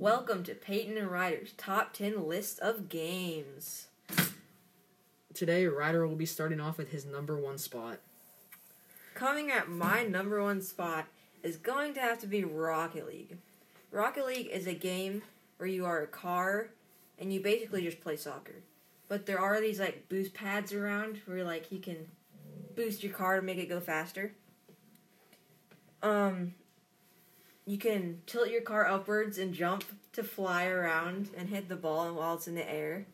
Welcome to Peyton and Ryder's top 10 list of games. Today, Ryder will be starting off with his number one spot. Coming at my number one spot is going to have to be Rocket League. Rocket League is a game where you are a car and you basically just play soccer. But there are these like boost pads around where like you can boost your car to make it go faster. Um you can tilt your car upwards and jump to fly around and hit the ball while it's in the air.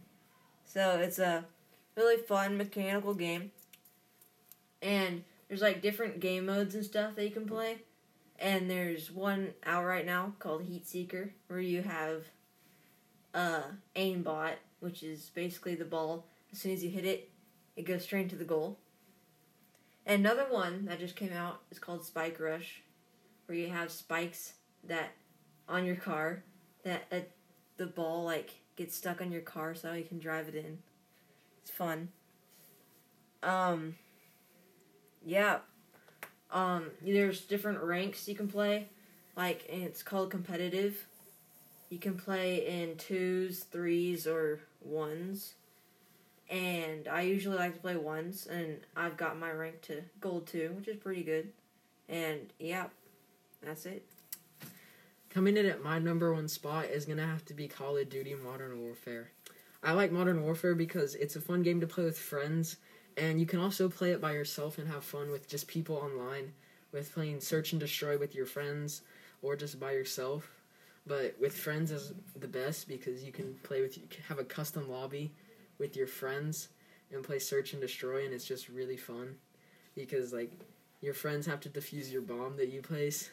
So it's a really fun mechanical game. And there's like different game modes and stuff that you can play. And there's one out right now called Heat Seeker where you have uh aimbot, which is basically the ball as soon as you hit it, it goes straight to the goal. And another one that just came out is called Spike Rush, where you have spikes that on your car that uh, the ball like gets stuck on your car so you can drive it in. It's fun. Um yeah. Um there's different ranks you can play. Like it's called competitive. You can play in twos, threes, or ones. And I usually like to play ones, and I've got my rank to gold two, which is pretty good. And yeah, that's it. Coming in at my number one spot is gonna have to be Call of Duty Modern Warfare. I like Modern Warfare because it's a fun game to play with friends, and you can also play it by yourself and have fun with just people online, with playing Search and Destroy with your friends, or just by yourself. But with friends is the best because you can play with you have a custom lobby with your friends and play Search and Destroy, and it's just really fun because like your friends have to defuse your bomb that you place,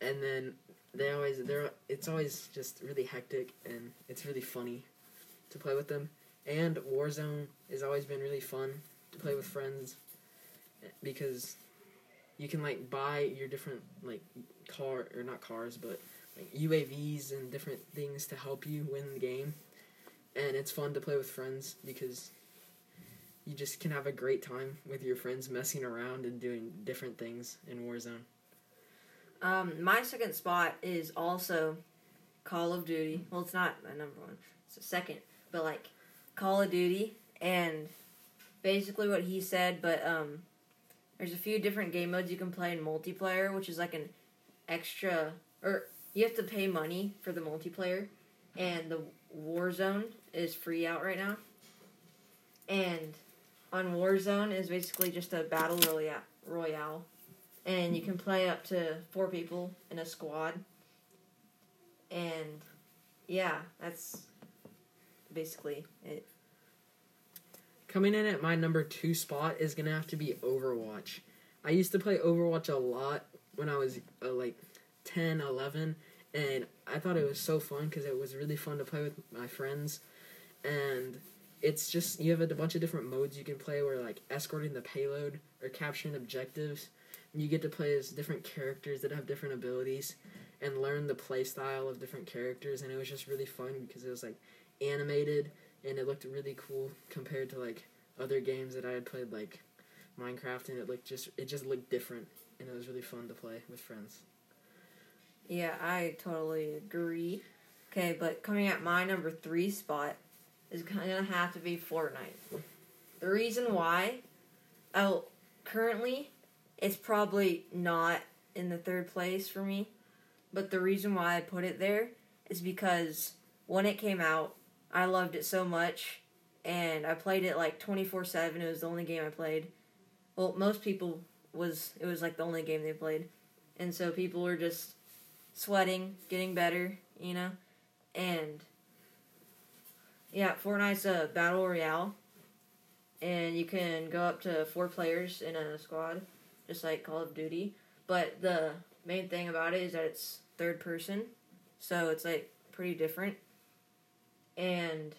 and then they always they're it's always just really hectic and it's really funny to play with them. And Warzone has always been really fun to play with friends because you can like buy your different like car or not cars but like UAVs and different things to help you win the game. And it's fun to play with friends because you just can have a great time with your friends messing around and doing different things in Warzone. Um, my second spot is also Call of Duty. Well, it's not my number one. It's a second, but like Call of Duty and basically what he said. But um, there's a few different game modes you can play in multiplayer, which is like an extra or you have to pay money for the multiplayer, and the Warzone is free out right now. And on Warzone is basically just a battle royale. royale and you can play up to four people in a squad. And yeah, that's basically it. Coming in at my number two spot is gonna have to be Overwatch. I used to play Overwatch a lot when I was uh, like 10, 11, and I thought it was so fun because it was really fun to play with my friends. And it's just you have a bunch of different modes you can play where like escorting the payload or capturing objectives you get to play as different characters that have different abilities and learn the play style of different characters and it was just really fun because it was like animated and it looked really cool compared to like other games that I had played like Minecraft and it looked just it just looked different and it was really fun to play with friends. Yeah, I totally agree. Okay, but coming at my number three spot is gonna have to be Fortnite. The reason why, oh, currently it's probably not in the third place for me. But the reason why I put it there is because when it came out, I loved it so much and I played it like 24/7. It was the only game I played. Well, most people was it was like the only game they played. And so people were just sweating, getting better, you know. And yeah, Fortnite's a battle royale and you can go up to 4 players in a squad just like Call of Duty. But the main thing about it is that it's third person, so it's like pretty different. And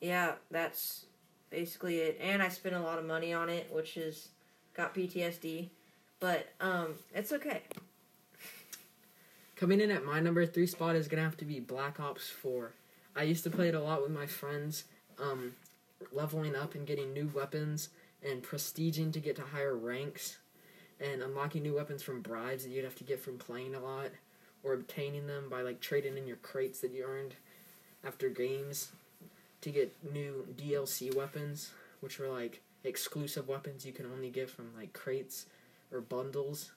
yeah, that's basically it. And I spent a lot of money on it, which is got PTSD, but um, it's okay. Coming in at my number three spot is gonna have to be Black Ops Four. I used to play it a lot with my friends, um, leveling up and getting new weapons and prestiging to get to higher ranks and unlocking new weapons from bribes that you'd have to get from playing a lot or obtaining them by like trading in your crates that you earned after games to get new DLC weapons, which were like exclusive weapons you can only get from like crates or bundles.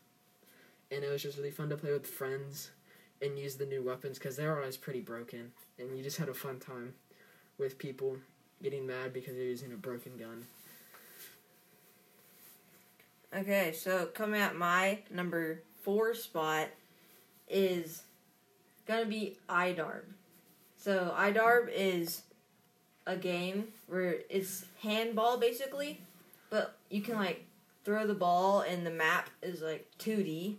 And it was just really fun to play with friends and use the new weapons because they were always pretty broken, and you just had a fun time with people getting mad because they're using a broken gun. Okay, so coming at my number four spot is gonna be iDarb. So iDarb is a game where it's handball basically, but you can like throw the ball and the map is like 2D,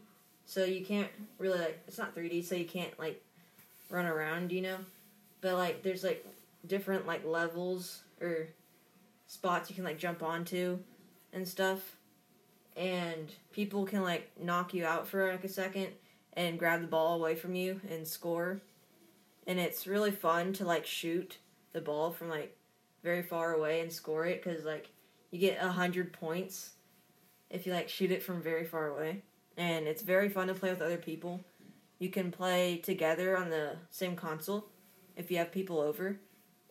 so you can't really like it's not 3D, so you can't like run around, you know. But like there's like different like levels or spots you can like jump onto and stuff and people can like knock you out for like a second and grab the ball away from you and score. And it's really fun to like shoot the ball from like very far away and score it because like you get a hundred points if you like shoot it from very far away. And it's very fun to play with other people. You can play together on the same console if you have people over,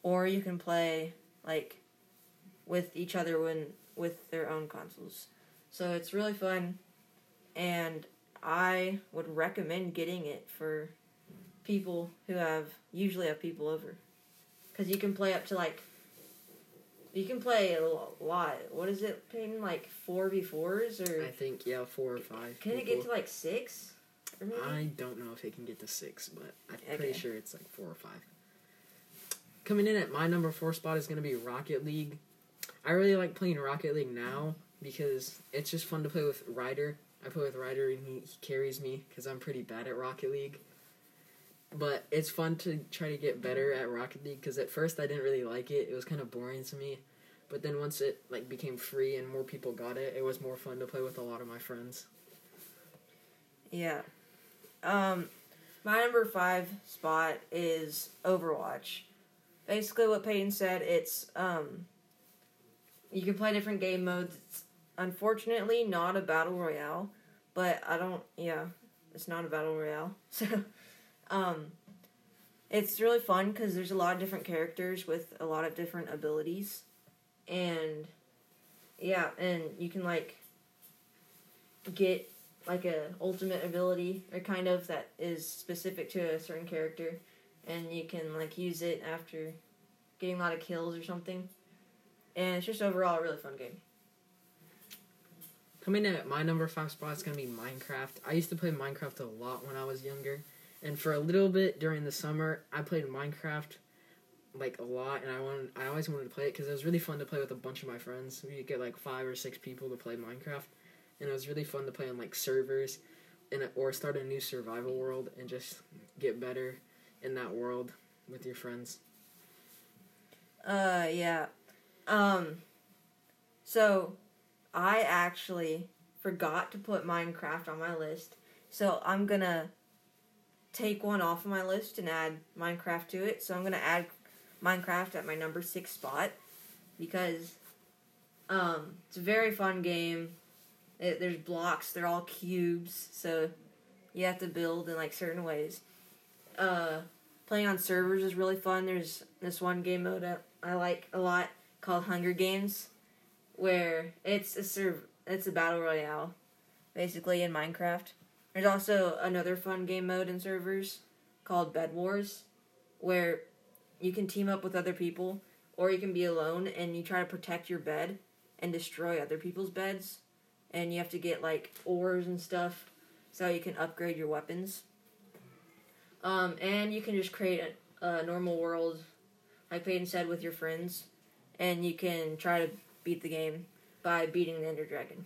or you can play like with each other when with their own consoles. So it's really fun, and I would recommend getting it for people who have usually have people over, because you can play up to like. You can play a lot. What is it, Peyton? Like four v fours or? I think yeah, four or five. Can it get to like six? Or maybe? I don't know if it can get to six, but I'm Okay. pretty sure it's like four or five. Coming in at my number four spot is going to be Rocket League. I really like playing Rocket League now because it's just fun to play with Ryder. I play with Ryder and he, he carries me because I'm pretty bad at Rocket League. But it's fun to try to get better at Rocket League because at first I didn't really like it. It was kind of boring to me. But then once it like became free and more people got it, it was more fun to play with a lot of my friends. Yeah. Um, my number five spot is Overwatch. Basically, what Peyton said, it's um, you can play different game modes. It's unfortunately not a battle royale, but I don't. Yeah, it's not a battle royale. So, um, it's really fun because there's a lot of different characters with a lot of different abilities, and yeah, and you can like get like a ultimate ability or kind of that is specific to a certain character and you can like use it after getting a lot of kills or something and it's just overall a really fun game Coming in at my number five spot is gonna be Minecraft. I used to play Minecraft a lot when I was younger, and for a little bit during the summer, I played Minecraft like a lot, and I wanted, I always wanted to play it because it was really fun to play with a bunch of my friends. We could get like five or six people to play Minecraft, and it was really fun to play on like servers, and or start a new survival world and just get better in that world with your friends. uh yeah um so i actually forgot to put minecraft on my list so i'm gonna take one off of my list and add minecraft to it. So i'm gonna add minecraft at my number six spot because um it's a very fun game. It, there's blocks they're all cubes so you have to build in like certain ways. Uh playing on servers is really fun. There's this one game mode i like a lot called hunger games where it's a serv- it's a battle royale basically in minecraft. There's also another fun game mode in servers called bed wars where you can team up with other people or you can be alone and you try to protect your bed and destroy other people's beds. And you have to get like ores and stuff so you can upgrade your weapons. Um, and you can just create a, a normal world like Peyton said with your friends. And you can try to beat the game by beating the ender dragon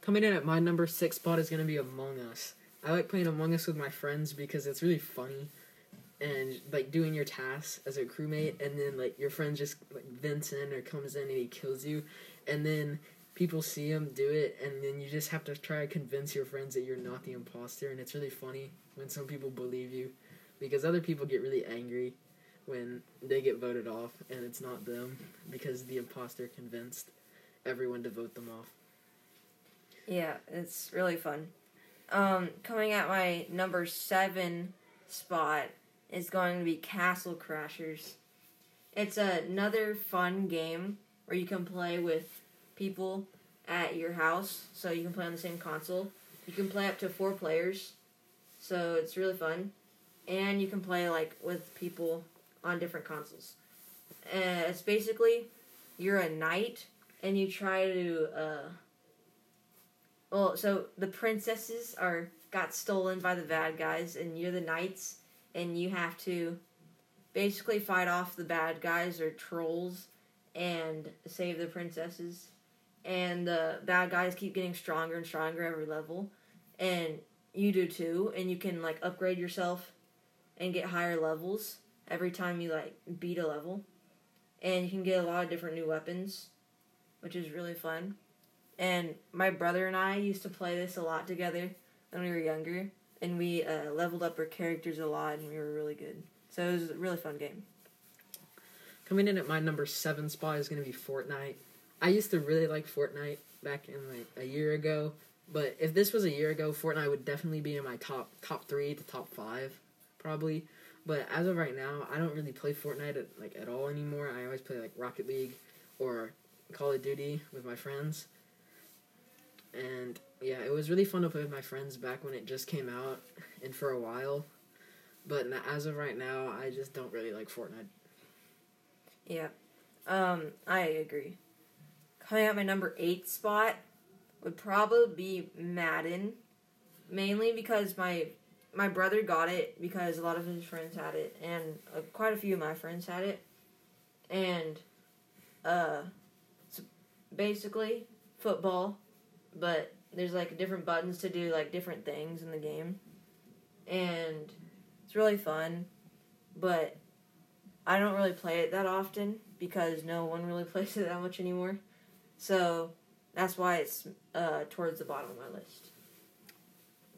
Coming in at my number six spot is gonna be Among Us. I like playing Among Us with my friends because it's really funny and like doing your tasks as a crewmate and then like your friend just like vents in or comes in and he kills you and then people see him do it and then you just have to try to convince your friends that you're not the imposter and it's really funny when some people believe you because other people get really angry when they get voted off and it's not them because the imposter convinced everyone to vote them off. Yeah, it's really fun. Um, coming at my number seven spot is going to be Castle Crashers. It's another fun game where you can play with people at your house, so you can play on the same console. You can play up to four players, so it's really fun, and you can play like with people on different consoles. Uh, it's basically you're a knight and you try to uh, well, so the princesses are got stolen by the bad guys, and you're the knights, and you have to basically fight off the bad guys or trolls and save the princesses. And the bad guys keep getting stronger and stronger every level, and you do too. And you can like upgrade yourself and get higher levels every time you like beat a level, and you can get a lot of different new weapons, which is really fun. And my brother and I used to play this a lot together when we were younger, and we uh, leveled up our characters a lot, and we were really good. So it was a really fun game. Coming in at my number seven spot is going to be Fortnite. I used to really like Fortnite back in like a year ago, but if this was a year ago, Fortnite would definitely be in my top top three to top five, probably. But as of right now, I don't really play Fortnite at, like at all anymore. I always play like Rocket League or Call of Duty with my friends. And yeah, it was really fun to play with my friends back when it just came out and for a while. But as of right now, I just don't really like Fortnite. Yeah, um, I agree. Coming at my number eight spot would probably be Madden, mainly because my my brother got it because a lot of his friends had it, and uh, quite a few of my friends had it, and uh, basically football, but there's like different buttons to do like different things in the game, and it's really fun, but I don't really play it that often because no one really plays it that much anymore. So that's why it's uh, towards the bottom of my list.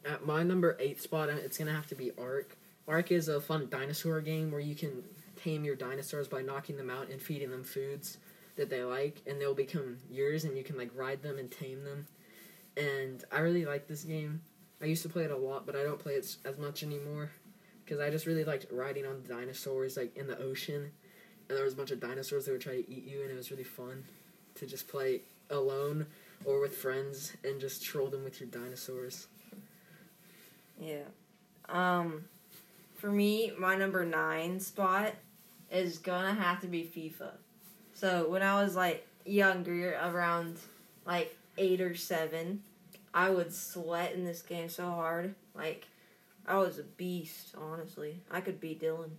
At my number eight spot, uh, it's gonna have to be Ark. Ark is a fun dinosaur game where you can tame your dinosaurs by knocking them out and feeding them foods that they like, and they'll become yours, and you can like ride them and tame them. And I really like this game. I used to play it a lot, but I don't play it as much anymore because I just really liked riding on dinosaurs, like in the ocean, and there was a bunch of dinosaurs that would try to eat you, and it was really fun to just play alone or with friends and just troll them with your dinosaurs. Yeah. Um, for me, my number nine spot is gonna have to be FIFA. So when I was like younger, around like eight or seven, I would sweat in this game so hard. Like I was a beast, honestly. I could beat Dylan.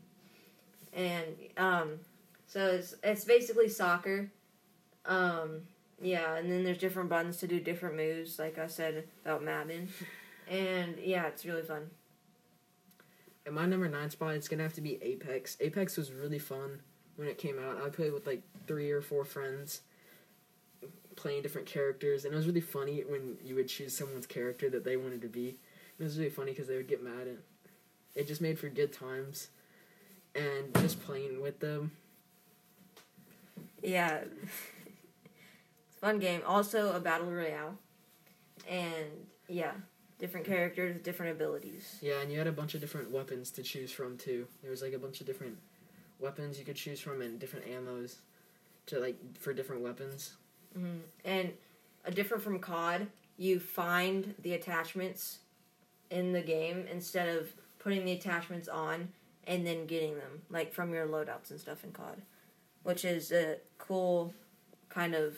And um so it's it's basically soccer. Um yeah, and then there's different buttons to do different moves, like I said about Madden. And yeah, it's really fun. And my number nine spot is gonna have to be Apex. Apex was really fun when it came out. I played with like three or four friends playing different characters, and it was really funny when you would choose someone's character that they wanted to be. It was really funny because they would get mad, and it just made for good times, and just playing with them. Yeah, it's a fun game. Also, a battle royale, and yeah, different characters, different abilities. Yeah, and you had a bunch of different weapons to choose from too. There was like a bunch of different weapons you could choose from and different ammos to like for different weapons. Mm-hmm. And a different from COD, you find the attachments in the game instead of putting the attachments on and then getting them, like from your loadouts and stuff in COD, which is a cool kind of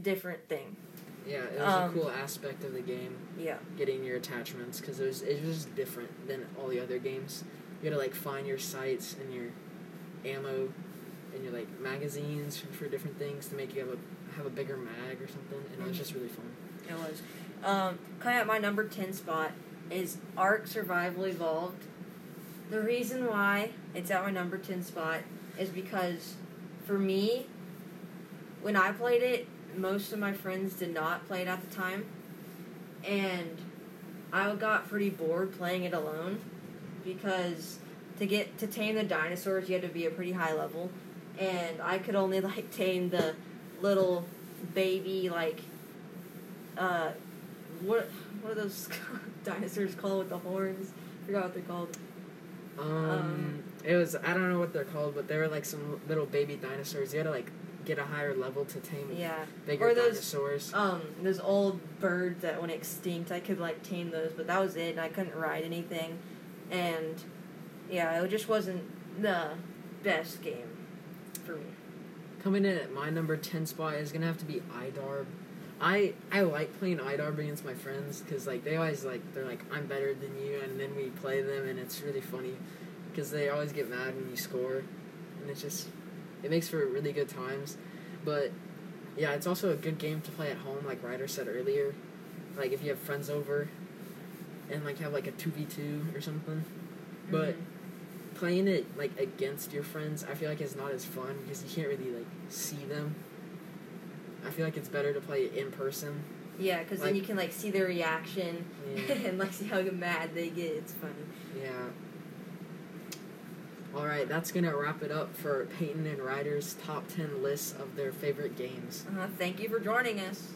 different thing. Yeah, it was um, a cool aspect of the game. Yeah, getting your attachments because it was it was different than all the other games. You had to like find your sights and your ammo and your like magazines for different things to make you have a have a bigger mag or something, and it was just really fun. It was. Um, coming at my number ten spot is Ark Survival Evolved. The reason why it's at my number ten spot is because, for me, when I played it, most of my friends did not play it at the time, and I got pretty bored playing it alone because to get to tame the dinosaurs you had to be a pretty high level and I could only like tame the little baby like uh what what are those dinosaurs called with the horns? I forgot what they're called. Um, Um, it was I don't know what they're called, but they were like some little baby dinosaurs. You had to like get a higher level to tame Yeah. bigger Or those- dinosaurs. Um, those old birds that went extinct. I could like tame those, but that was it. And I couldn't ride anything, and yeah, it just wasn't the best game for me. Coming in at my number ten spot is gonna have to be Idarb. I I like playing Idarb against my friends because like they always like they're like I'm better than you, and then we play them and it's really funny because they always get mad when you score, and it's just it makes for really good times. But yeah, it's also a good game to play at home, like Ryder said earlier. Like if you have friends over, and like have like a two v two or something. But Mhm. playing it like against your friends, I feel like it's not as fun because you can't really like see them. I feel like it's better to play it in person. yeah, because then you can like see their reaction Yeah. and like see how mad they get. It's funny. yeah. All right, that's gonna wrap it up for Peyton and Ryder's top ten lists of their favorite games. Uh, thank you for joining us.